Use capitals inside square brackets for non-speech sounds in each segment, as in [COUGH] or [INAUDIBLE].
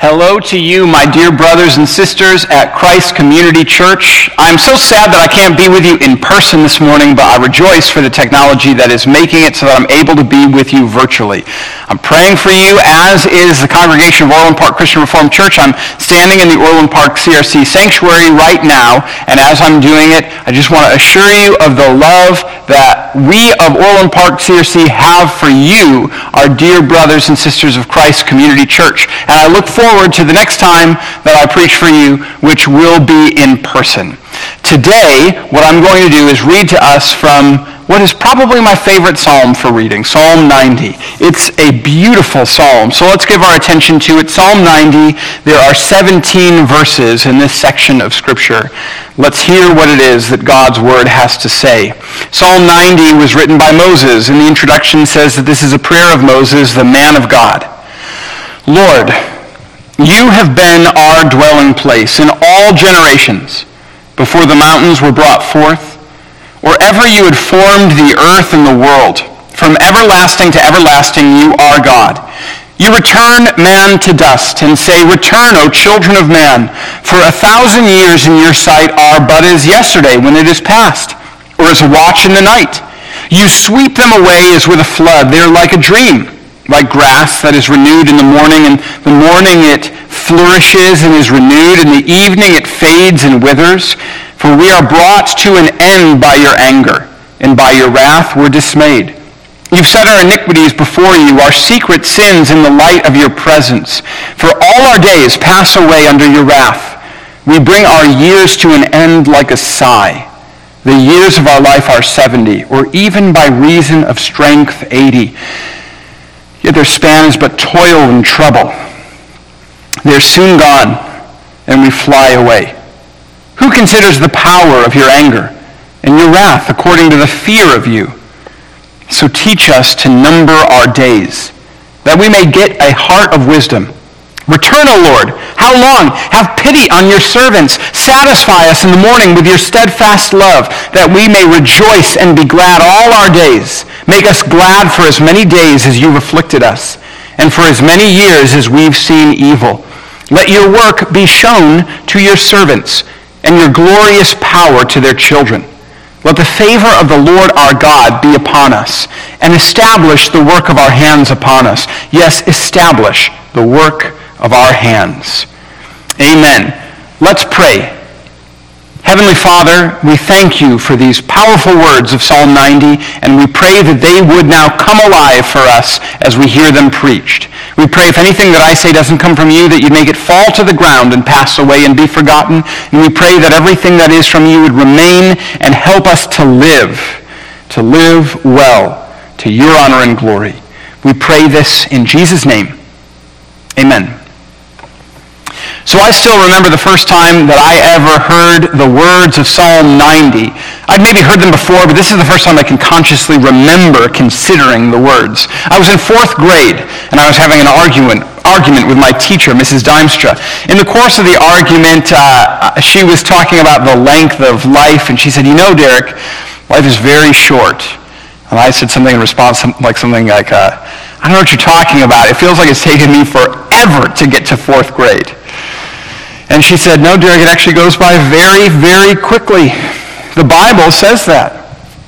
Hello to you, my dear brothers and sisters at Christ Community Church. I'm so sad that I can't be with you in person this morning, but I rejoice for the technology that is making it so that I'm able to be with you virtually. I'm praying for you, as is the congregation of Orland Park Christian Reformed Church. I'm standing in the Orland Park CRC sanctuary right now, and as I'm doing it, I just want to assure you of the love that we of Orland Park CRC have for you, our dear brothers and sisters of Christ Community Church. And I look forward to the next time that I preach for you, which will be in person. Today, what I'm going to do is read to us from what is probably my favorite psalm for reading, Psalm 90. It's a beautiful psalm, so let's give our attention to it. Psalm 90, there are 17 verses in this section of Scripture. Let's hear what it is that God's Word has to say. Psalm 90 was written by Moses, and the introduction says that this is a prayer of Moses, the man of God. Lord, you have been our dwelling place in all generations before the mountains were brought forth, or ever you had formed the earth and the world. From everlasting to everlasting you are God. You return man to dust and say, Return, O children of man, for a thousand years in your sight are but as yesterday when it is past, or as a watch in the night. You sweep them away as with a flood. They are like a dream like grass that is renewed in the morning. and the morning it flourishes and is renewed. In the evening it fades and withers. For we are brought to an end by your anger, and by your wrath we're dismayed. You've set our iniquities before you, our secret sins in the light of your presence. For all our days pass away under your wrath. We bring our years to an end like a sigh. The years of our life are 70, or even by reason of strength 80. Yet their span is but toil and trouble. They're soon gone, and we fly away. Who considers the power of your anger and your wrath according to the fear of you? So teach us to number our days, that we may get a heart of wisdom Return, O Lord. How long? Have pity on your servants. Satisfy us in the morning with your steadfast love, that we may rejoice and be glad all our days. Make us glad for as many days as you've afflicted us, and for as many years as we've seen evil. Let your work be shown to your servants, and your glorious power to their children. Let the favor of the Lord our God be upon us, and establish the work of our hands upon us. Yes, establish the work of our hands. Amen. Let's pray. Heavenly Father, we thank you for these powerful words of Psalm 90, and we pray that they would now come alive for us as we hear them preached. We pray if anything that I say doesn't come from you, that you make it fall to the ground and pass away and be forgotten. And we pray that everything that is from you would remain and help us to live, to live well, to your honor and glory. We pray this in Jesus' name. Amen. So I still remember the first time that I ever heard the words of Psalm 90. I'd maybe heard them before, but this is the first time I can consciously remember considering the words. I was in fourth grade, and I was having an argument, argument with my teacher, Mrs. Dimstra. In the course of the argument, uh, she was talking about the length of life, and she said, you know, Derek, life is very short. And I said something in response, like something like, uh, I don't know what you're talking about. It feels like it's taken me forever to get to fourth grade. And she said, no, Derek, it actually goes by very, very quickly. The Bible says that.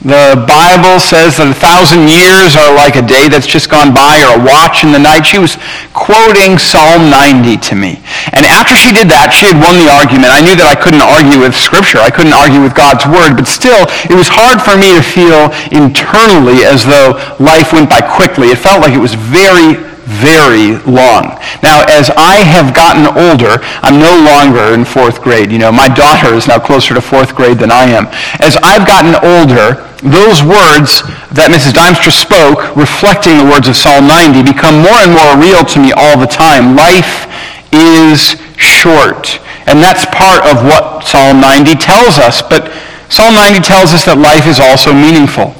The Bible says that a thousand years are like a day that's just gone by or a watch in the night. She was quoting Psalm 90 to me. And after she did that, she had won the argument. I knew that I couldn't argue with Scripture. I couldn't argue with God's Word. But still, it was hard for me to feel internally as though life went by quickly. It felt like it was very, very long. Now, as I have gotten older, I'm no longer in fourth grade. You know, my daughter is now closer to fourth grade than I am. As I've gotten older, those words that Mrs. Dimstra spoke, reflecting the words of Psalm 90, become more and more real to me all the time. Life is short. And that's part of what Psalm 90 tells us. But Psalm 90 tells us that life is also meaningful.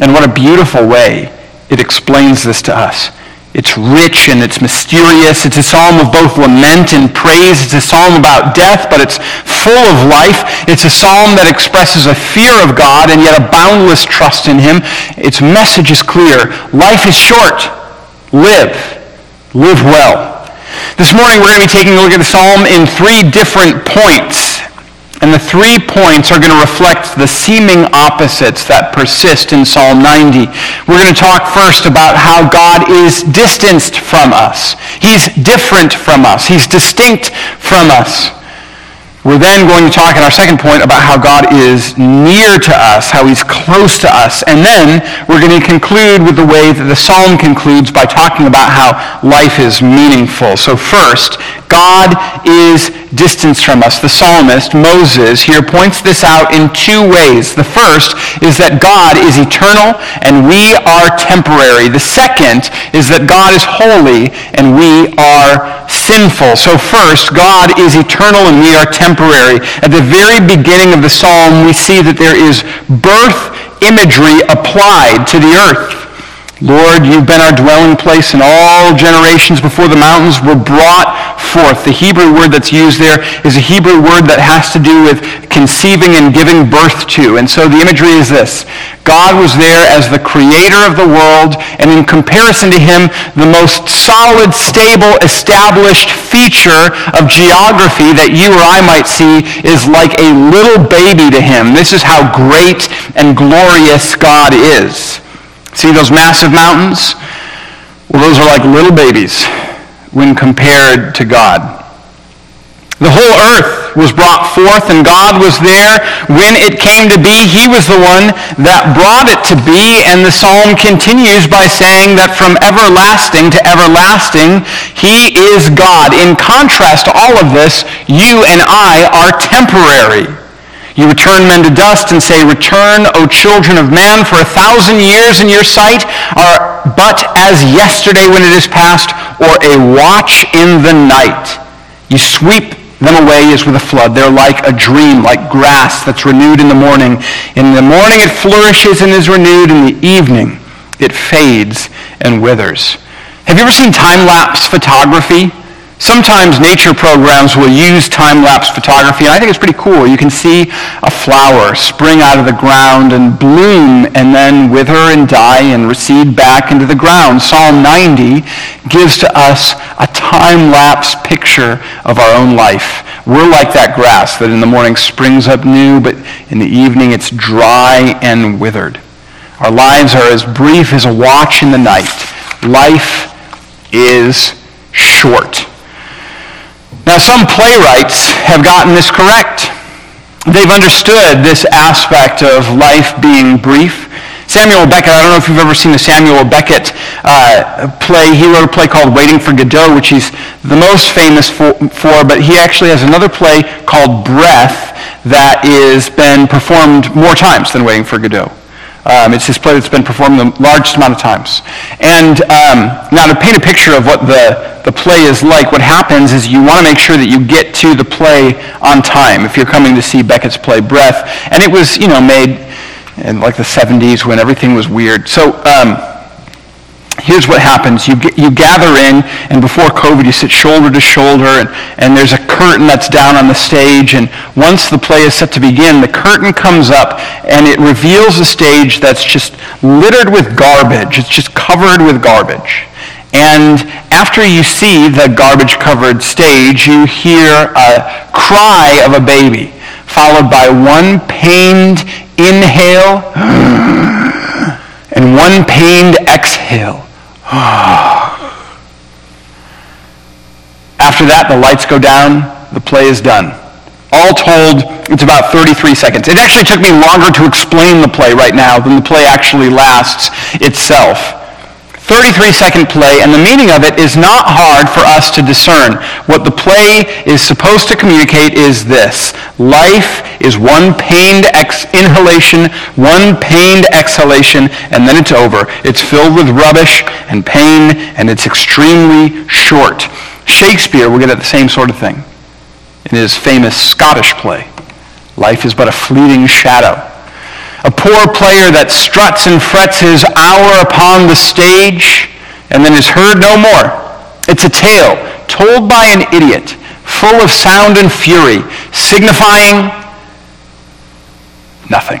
And what a beautiful way it explains this to us. It's rich and it's mysterious. It's a psalm of both lament and praise. It's a psalm about death, but it's full of life. It's a psalm that expresses a fear of God and yet a boundless trust in him. Its message is clear. Life is short. Live. Live well. This morning we're going to be taking a look at the psalm in three different points. And the three points are going to reflect the seeming opposites that persist in Psalm 90. We're going to talk first about how God is distanced from us. He's different from us. He's distinct from us. We're then going to talk in our second point about how God is near to us, how he's close to us. And then we're going to conclude with the way that the psalm concludes by talking about how life is meaningful. So first, God is distance from us. The psalmist, Moses, here points this out in two ways. The first is that God is eternal and we are temporary. The second is that God is holy and we are sinful. So first, God is eternal and we are temporary. At the very beginning of the psalm, we see that there is birth imagery applied to the earth. Lord, you've been our dwelling place in all generations before the mountains were brought forth. The Hebrew word that's used there is a Hebrew word that has to do with conceiving and giving birth to. And so the imagery is this. God was there as the creator of the world, and in comparison to him, the most solid, stable, established feature of geography that you or I might see is like a little baby to him. This is how great and glorious God is. See those massive mountains? Well, those are like little babies when compared to God. The whole earth was brought forth and God was there when it came to be. He was the one that brought it to be. And the psalm continues by saying that from everlasting to everlasting, he is God. In contrast to all of this, you and I are temporary. You return men to dust and say, Return, O children of man, for a thousand years in your sight are but as yesterday when it is past, or a watch in the night. You sweep them away as with a flood. They're like a dream, like grass that's renewed in the morning. In the morning it flourishes and is renewed. In the evening it fades and withers. Have you ever seen time-lapse photography? Sometimes nature programs will use time-lapse photography, and I think it's pretty cool. You can see a flower spring out of the ground and bloom and then wither and die and recede back into the ground. Psalm 90 gives to us a time-lapse picture of our own life. We're like that grass that in the morning springs up new, but in the evening it's dry and withered. Our lives are as brief as a watch in the night. Life is short. Now, some playwrights have gotten this correct. They've understood this aspect of life being brief. Samuel Beckett, I don't know if you've ever seen the Samuel Beckett uh, play. He wrote a play called Waiting for Godot, which he's the most famous for, for, but he actually has another play called Breath that has been performed more times than Waiting for Godot. Um, it's this play that's been performed the largest amount of times. And um, now to paint a picture of what the, the play is like, what happens is you want to make sure that you get to the play on time if you're coming to see Beckett's play Breath. And it was, you know, made in like the 70s when everything was weird. So um, here's what happens. You, you gather in, and before COVID, you sit shoulder to shoulder, and, and there's a curtain that's down on the stage. And once the play is set to begin, the curtain comes up, and it reveals a stage that's just littered with garbage. It's just covered with garbage. And after you see the garbage-covered stage, you hear a cry of a baby, followed by one pained inhale [GASPS] and one pained exhale. [SIGHS] After that, the lights go down, the play is done. All told, it's about 33 seconds. It actually took me longer to explain the play right now than the play actually lasts itself. 33 second play, and the meaning of it is not hard for us to discern. What the play is supposed to communicate is this. Life is one pained ex- inhalation, one pained exhalation, and then it's over. It's filled with rubbish and pain, and it's extremely short. Shakespeare will get at the same sort of thing in his famous Scottish play. Life is but a fleeting shadow a poor player that struts and frets his hour upon the stage and then is heard no more. It's a tale told by an idiot, full of sound and fury, signifying nothing.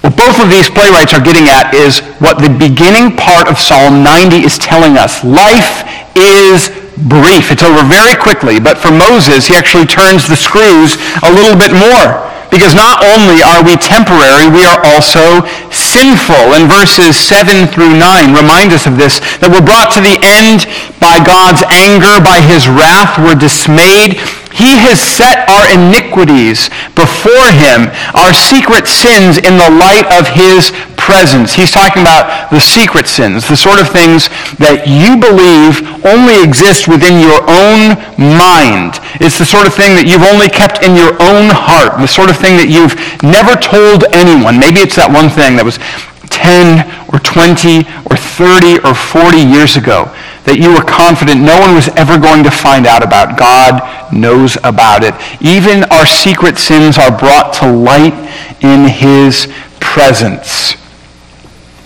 What both of these playwrights are getting at is what the beginning part of Psalm 90 is telling us. Life is brief. It's over very quickly. But for Moses, he actually turns the screws a little bit more. Because not only are we temporary, we are also sinful. And verses 7 through 9 remind us of this, that we're brought to the end by God's anger, by his wrath. We're dismayed. He has set our iniquities before him, our secret sins in the light of his presence. He's talking about the secret sins, the sort of things that you believe only exist within your own mind. It's the sort of thing that you've only kept in your own heart, the sort of thing that you've never told anyone. Maybe it's that one thing that was 10 or 20 or 30 or 40 years ago that you were confident no one was ever going to find out about. God knows about it. Even our secret sins are brought to light in his presence.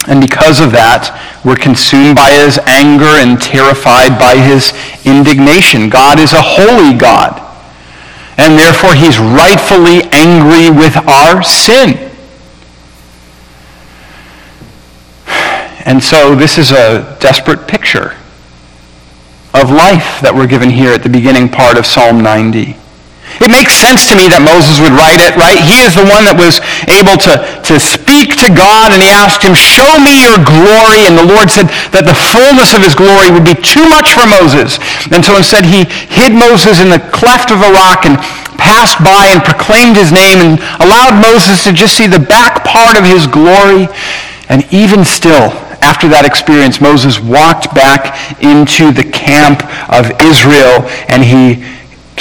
And because of that, we're consumed by his anger and terrified by his indignation. God is a holy God. And therefore, he's rightfully angry with our sin. And so this is a desperate picture of life that we're given here at the beginning part of Psalm 90. It makes sense to me that Moses would write it, right? He is the one that was able to, to speak to God, and he asked him, show me your glory. And the Lord said that the fullness of his glory would be too much for Moses. And so instead he hid Moses in the cleft of a rock and passed by and proclaimed his name and allowed Moses to just see the back part of his glory. And even still, after that experience, Moses walked back into the camp of Israel and he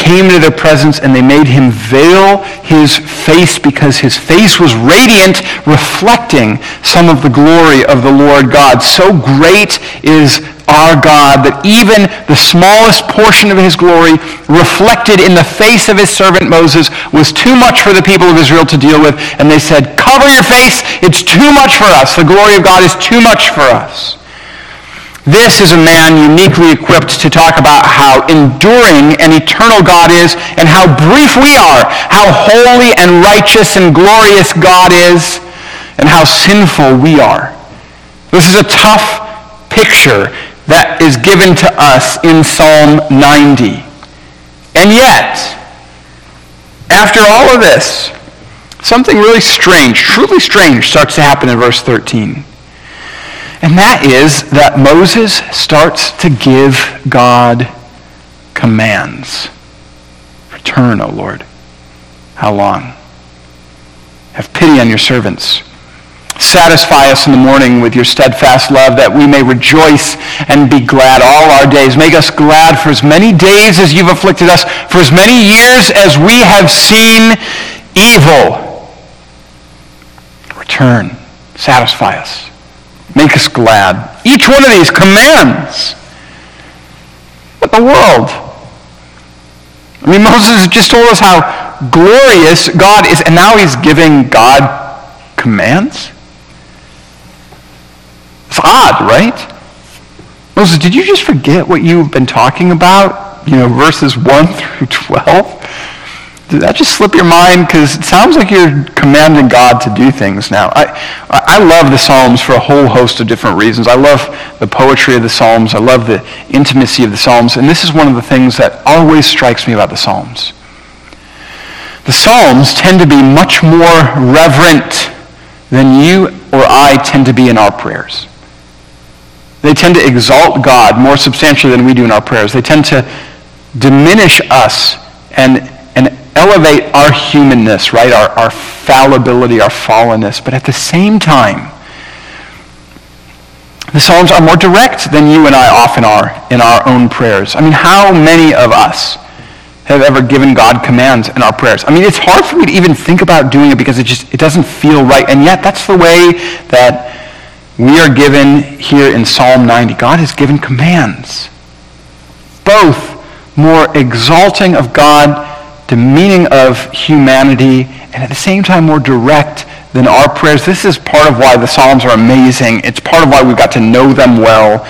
came into their presence and they made him veil his face because his face was radiant, reflecting some of the glory of the Lord God. So great is our God that even the smallest portion of his glory reflected in the face of his servant Moses was too much for the people of Israel to deal with. And they said, cover your face. It's too much for us. The glory of God is too much for us. This is a man uniquely equipped to talk about how enduring and eternal God is and how brief we are, how holy and righteous and glorious God is, and how sinful we are. This is a tough picture that is given to us in Psalm 90. And yet, after all of this, something really strange, truly strange, starts to happen in verse 13. And that is that Moses starts to give God commands. Return, O Lord. How long? Have pity on your servants. Satisfy us in the morning with your steadfast love that we may rejoice and be glad all our days. Make us glad for as many days as you've afflicted us, for as many years as we have seen evil. Return. Satisfy us. Make us glad. Each one of these commands. What the world? I mean, Moses just told us how glorious God is, and now he's giving God commands? It's odd, right? Moses, did you just forget what you've been talking about? You know, verses 1 [LAUGHS] through 12? Did that just slip your mind? Because it sounds like you're commanding God to do things now. I, I love the Psalms for a whole host of different reasons. I love the poetry of the Psalms. I love the intimacy of the Psalms. And this is one of the things that always strikes me about the Psalms. The Psalms tend to be much more reverent than you or I tend to be in our prayers. They tend to exalt God more substantially than we do in our prayers. They tend to diminish us and elevate our humanness, right? Our, our fallibility, our fallenness. But at the same time, the Psalms are more direct than you and I often are in our own prayers. I mean, how many of us have ever given God commands in our prayers? I mean, it's hard for me to even think about doing it because it just it doesn't feel right. And yet that's the way that we are given here in Psalm 90. God has given commands. Both more exalting of God the meaning of humanity, and at the same time more direct than our prayers. This is part of why the Psalms are amazing. It's part of why we've got to know them well.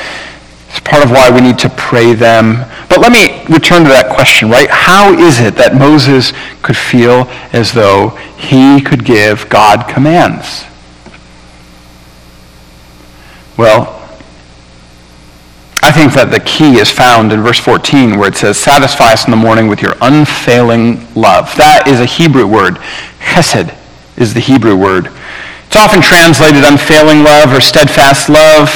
It's part of why we need to pray them. But let me return to that question, right? How is it that Moses could feel as though he could give God commands? Well, I think that the key is found in verse 14 where it says, satisfy us in the morning with your unfailing love. That is a Hebrew word. Chesed is the Hebrew word. It's often translated unfailing love or steadfast love.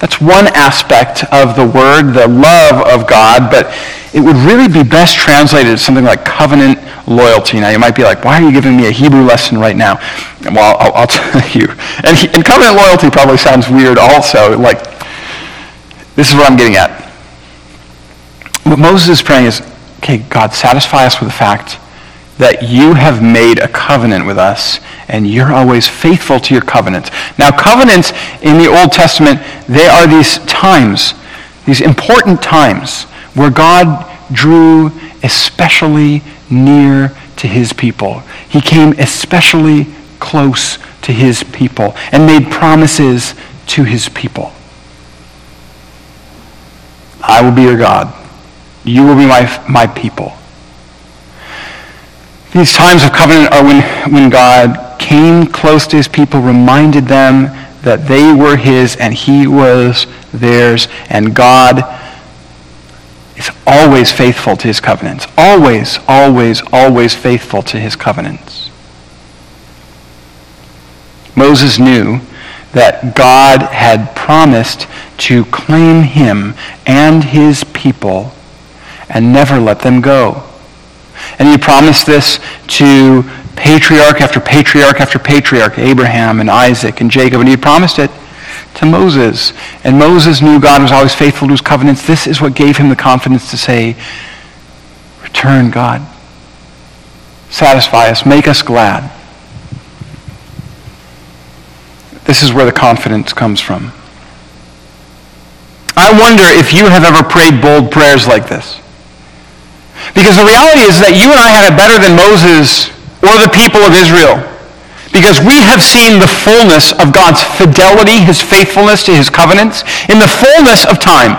That's one aspect of the word, the love of God, but it would really be best translated as something like covenant loyalty. Now, you might be like, why are you giving me a Hebrew lesson right now? Well, I'll, I'll [LAUGHS] tell you. And, and covenant loyalty probably sounds weird also. Like, this is what I'm getting at. What Moses is praying is, okay, God, satisfy us with the fact that you have made a covenant with us and you're always faithful to your covenants. Now, covenants in the Old Testament, they are these times, these important times where God drew especially near to his people. He came especially close to his people and made promises to his people. I will be your God. You will be my, my people. These times of covenant are when, when God came close to his people, reminded them that they were his and he was theirs, and God is always faithful to his covenants. Always, always, always faithful to his covenants. Moses knew that God had promised to claim him and his people and never let them go. And he promised this to patriarch after patriarch after patriarch, Abraham and Isaac and Jacob, and he promised it to Moses. And Moses knew God was always faithful to his covenants. This is what gave him the confidence to say, Return, God. Satisfy us. Make us glad. This is where the confidence comes from. I wonder if you have ever prayed bold prayers like this. Because the reality is that you and I had it better than Moses or the people of Israel. Because we have seen the fullness of God's fidelity, his faithfulness to his covenants, in the fullness of time.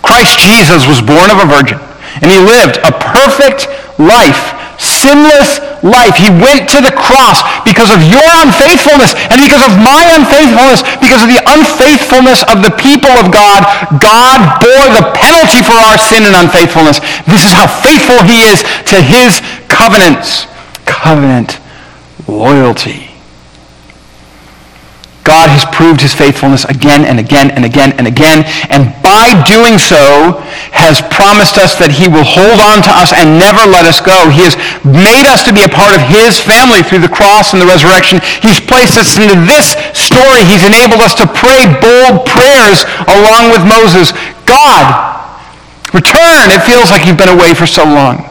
Christ Jesus was born of a virgin, and he lived a perfect life sinless life. He went to the cross because of your unfaithfulness and because of my unfaithfulness, because of the unfaithfulness of the people of God. God bore the penalty for our sin and unfaithfulness. This is how faithful he is to his covenants. Covenant loyalty. God has proved his faithfulness again and again and again and again, and by doing so has promised us that he will hold on to us and never let us go. He has made us to be a part of his family through the cross and the resurrection. He's placed us into this story. He's enabled us to pray bold prayers along with Moses. God, return. It feels like you've been away for so long.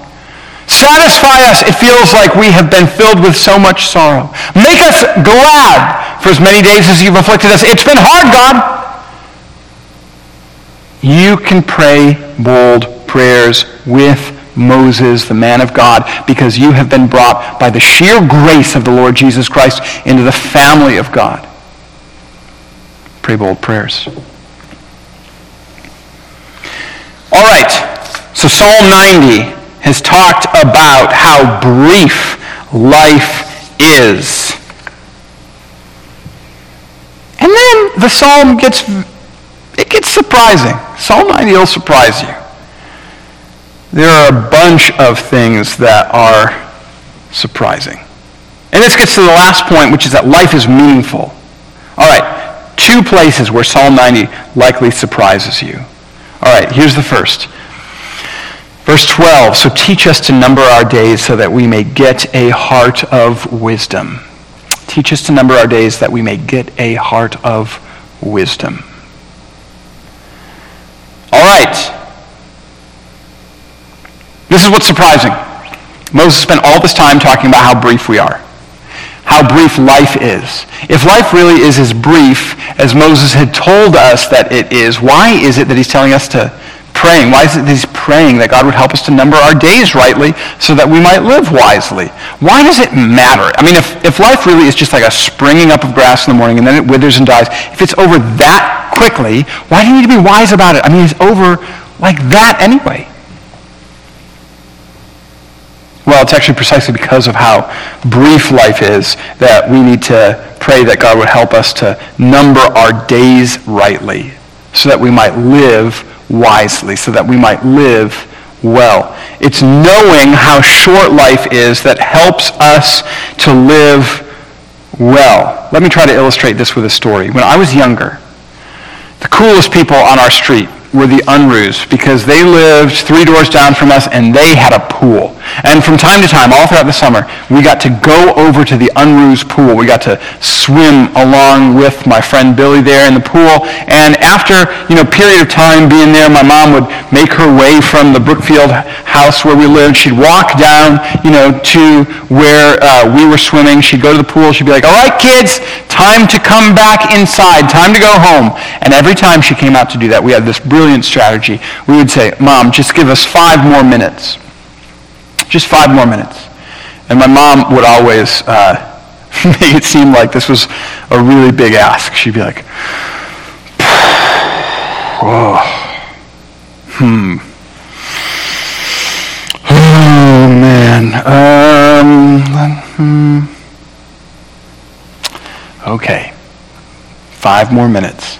Satisfy us. It feels like we have been filled with so much sorrow. Make us glad for as many days as you've afflicted us. It's been hard, God. You can pray bold prayers with Moses, the man of God, because you have been brought by the sheer grace of the Lord Jesus Christ into the family of God. Pray bold prayers. All right. So Psalm 90 has talked about how brief life is. And then the psalm gets, it gets surprising. Psalm 90 will surprise you. There are a bunch of things that are surprising. And this gets to the last point, which is that life is meaningful. All right, two places where Psalm 90 likely surprises you. All right, here's the first. Verse 12, so teach us to number our days so that we may get a heart of wisdom. Teach us to number our days that we may get a heart of wisdom. All right. This is what's surprising. Moses spent all this time talking about how brief we are, how brief life is. If life really is as brief as Moses had told us that it is, why is it that he's telling us to praying? Why is it that he's praying that God would help us to number our days rightly so that we might live wisely? Why does it matter? I mean, if, if life really is just like a springing up of grass in the morning and then it withers and dies, if it's over that quickly, why do you need to be wise about it? I mean, it's over like that anyway. Well, it's actually precisely because of how brief life is that we need to pray that God would help us to number our days rightly so that we might live wisely, so that we might live well. It's knowing how short life is that helps us to live well. Let me try to illustrate this with a story. When I was younger, the coolest people on our street were the Unruhs because they lived three doors down from us and they had a pool. And from time to time, all throughout the summer, we got to go over to the Unruhs pool. We got to swim along with my friend Billy there in the pool. And after, you know, period of time being there, my mom would make her way from the Brookfield house where we lived. She'd walk down, you know, to where uh, we were swimming. She'd go to the pool. She'd be like, all right, kids, time to come back inside, time to go home. And every time she came out to do that, we had this strategy. We would say, Mom, just give us five more minutes. Just five more minutes. And my mom would always uh, [LAUGHS] make it seem like this was a really big ask. She'd be like, [SIGHS] oh, hmm. Oh, man. Um, hmm. Okay. Five more minutes.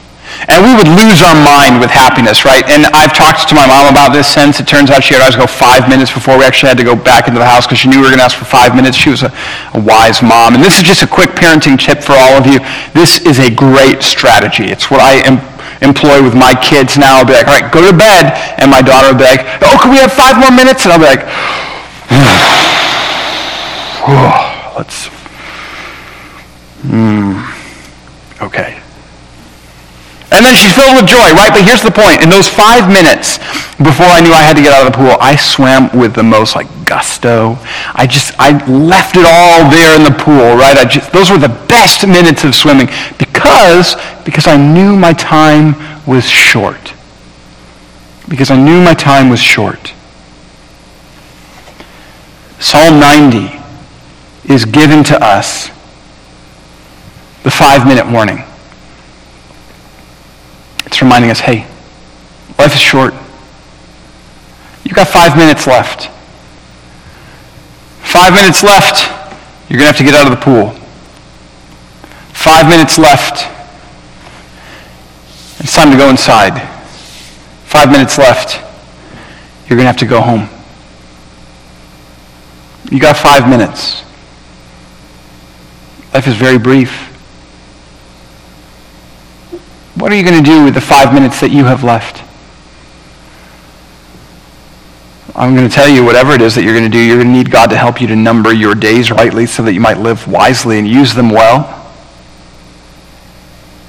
And we would lose our mind with happiness, right? And I've talked to my mom about this since. It turns out she had always go five minutes before we actually had to go back into the house because she knew we were going to ask for five minutes. She was a, a, wise mom. And this is just a quick parenting tip for all of you. This is a great strategy. It's what I am, employ with my kids now. I'll be like, all right, go to bed. And my daughter will be like, oh, can we have five more minutes? And I'll be like, [SIGHS] let's Hmm. Okay. And then she's filled with joy, right? But here's the point. In those five minutes before I knew I had to get out of the pool, I swam with the most like gusto. I just, I left it all there in the pool, right? I just, those were the best minutes of swimming because, because I knew my time was short. Because I knew my time was short. Psalm 90 is given to us the five minute warning. It's reminding us hey, life is short. You've got five minutes left. Five minutes left, you're going to have to get out of the pool. Five minutes left, it's time to go inside. Five minutes left, you're going to have to go home. You got five minutes. Life is very brief. What are you going to do with the five minutes that you have left? I'm going to tell you whatever it is that you're going to do, you're going to need God to help you to number your days rightly so that you might live wisely and use them well.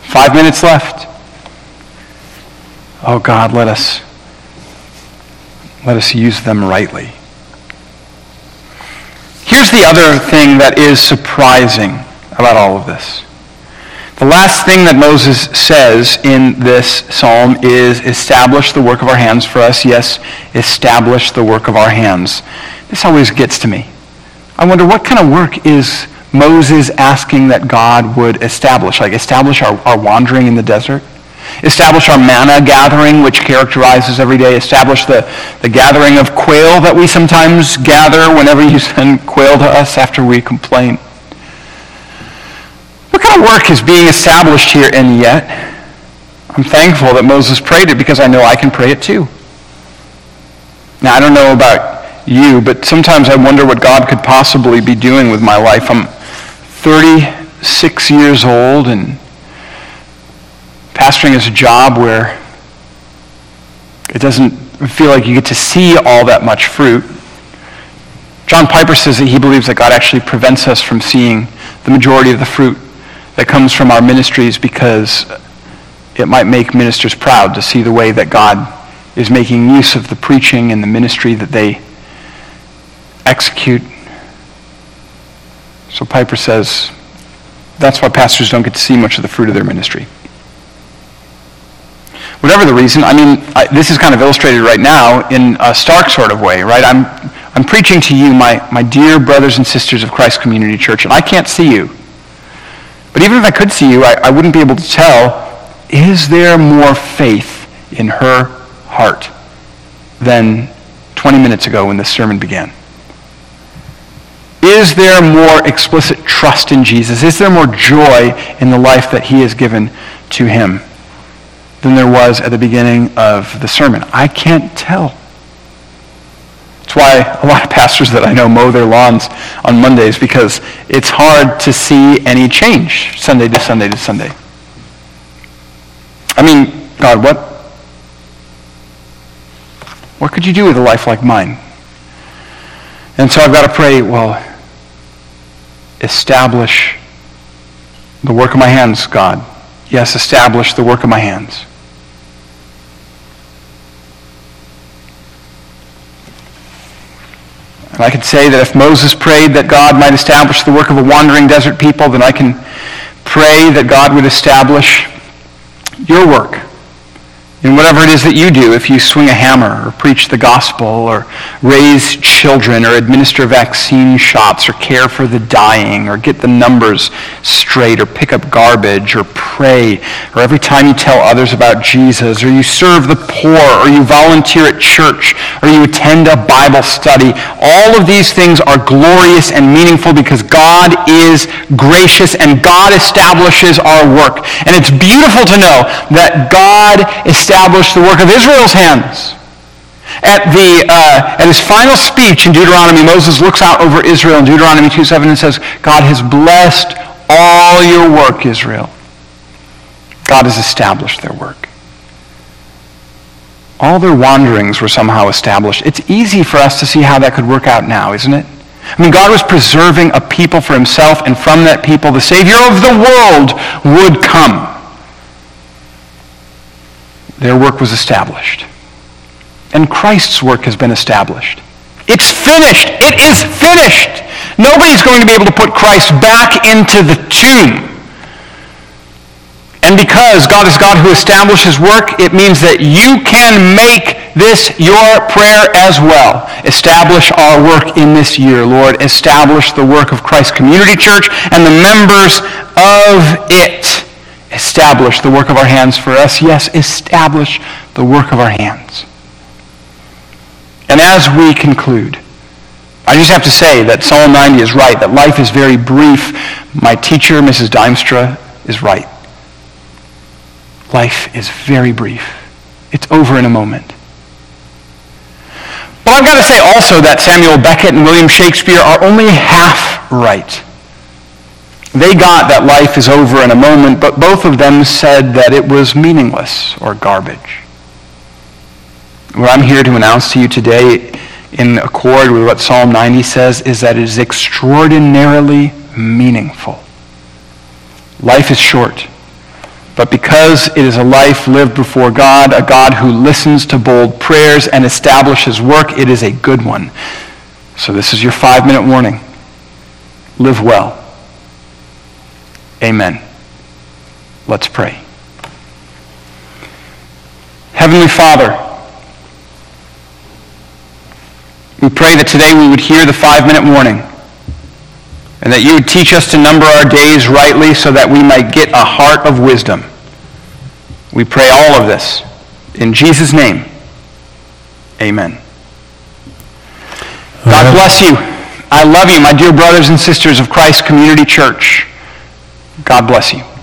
Five minutes left. Oh God, let us let us use them rightly. Here's the other thing that is surprising about all of this. The last thing that Moses says in this psalm is establish the work of our hands for us. Yes, establish the work of our hands. This always gets to me. I wonder what kind of work is Moses asking that God would establish? Like establish our, our wandering in the desert? Establish our manna gathering, which characterizes every day. Establish the, the gathering of quail that we sometimes gather whenever you [LAUGHS] send quail to us after we complain. Of work is being established here? And yet, I'm thankful that Moses prayed it because I know I can pray it too. Now, I don't know about you, but sometimes I wonder what God could possibly be doing with my life. I'm 36 years old and pastoring is a job where it doesn't feel like you get to see all that much fruit. John Piper says that he believes that God actually prevents us from seeing the majority of the fruit that comes from our ministries because it might make ministers proud to see the way that God is making use of the preaching and the ministry that they execute. So Piper says that's why pastors don't get to see much of the fruit of their ministry. Whatever the reason, I mean, I, this is kind of illustrated right now in a stark sort of way, right? I'm, I'm preaching to you, my, my dear brothers and sisters of Christ Community Church, and I can't see you. But even if I could see you, I, I wouldn't be able to tell, is there more faith in her heart than 20 minutes ago when this sermon began? Is there more explicit trust in Jesus? Is there more joy in the life that he has given to him than there was at the beginning of the sermon? I can't tell. That's why a lot of pastors that I know mow their lawns on Mondays because it's hard to see any change Sunday to Sunday to Sunday. I mean, God, what, what could you do with a life like mine? And so I've got to pray, well, establish the work of my hands, God. Yes, establish the work of my hands. I could say that if Moses prayed that God might establish the work of a wandering desert people, then I can pray that God would establish your work in whatever it is that you do, if you swing a hammer or preach the gospel or raise children or administer vaccine shots or care for the dying or get the numbers straight or pick up garbage or pray or every time you tell others about Jesus or you serve the poor or you volunteer at church or you attend a Bible study, all of these things are glorious and meaningful because God is gracious and God establishes our work. And it's beautiful to know that God establishes established the work of Israel's hands. At, the, uh, at his final speech in Deuteronomy, Moses looks out over Israel in Deuteronomy 2.7 and says, God has blessed all your work, Israel. God has established their work. All their wanderings were somehow established. It's easy for us to see how that could work out now, isn't it? I mean, God was preserving a people for himself, and from that people, the Savior of the world would come their work was established. And Christ's work has been established. It's finished. It is finished. Nobody's going to be able to put Christ back into the tomb. And because God is God who establishes work, it means that you can make this your prayer as well. Establish our work in this year, Lord. Establish the work of Christ Community Church and the members of it. Establish the work of our hands for us. Yes, establish the work of our hands. And as we conclude, I just have to say that Psalm 90 is right, that life is very brief. My teacher, Mrs. Dimstra, is right. Life is very brief. It's over in a moment. But I've got to say also that Samuel Beckett and William Shakespeare are only half right. They got that life is over in a moment, but both of them said that it was meaningless or garbage. What I'm here to announce to you today, in accord with what Psalm 90 says, is that it is extraordinarily meaningful. Life is short. But because it is a life lived before God, a God who listens to bold prayers and establishes work, it is a good one. So this is your five-minute warning. Live well. Amen. Let's pray. Heavenly Father, we pray that today we would hear the five-minute warning and that you would teach us to number our days rightly so that we might get a heart of wisdom. We pray all of this in Jesus' name. Amen. God bless you. I love you, my dear brothers and sisters of Christ Community Church. God bless you.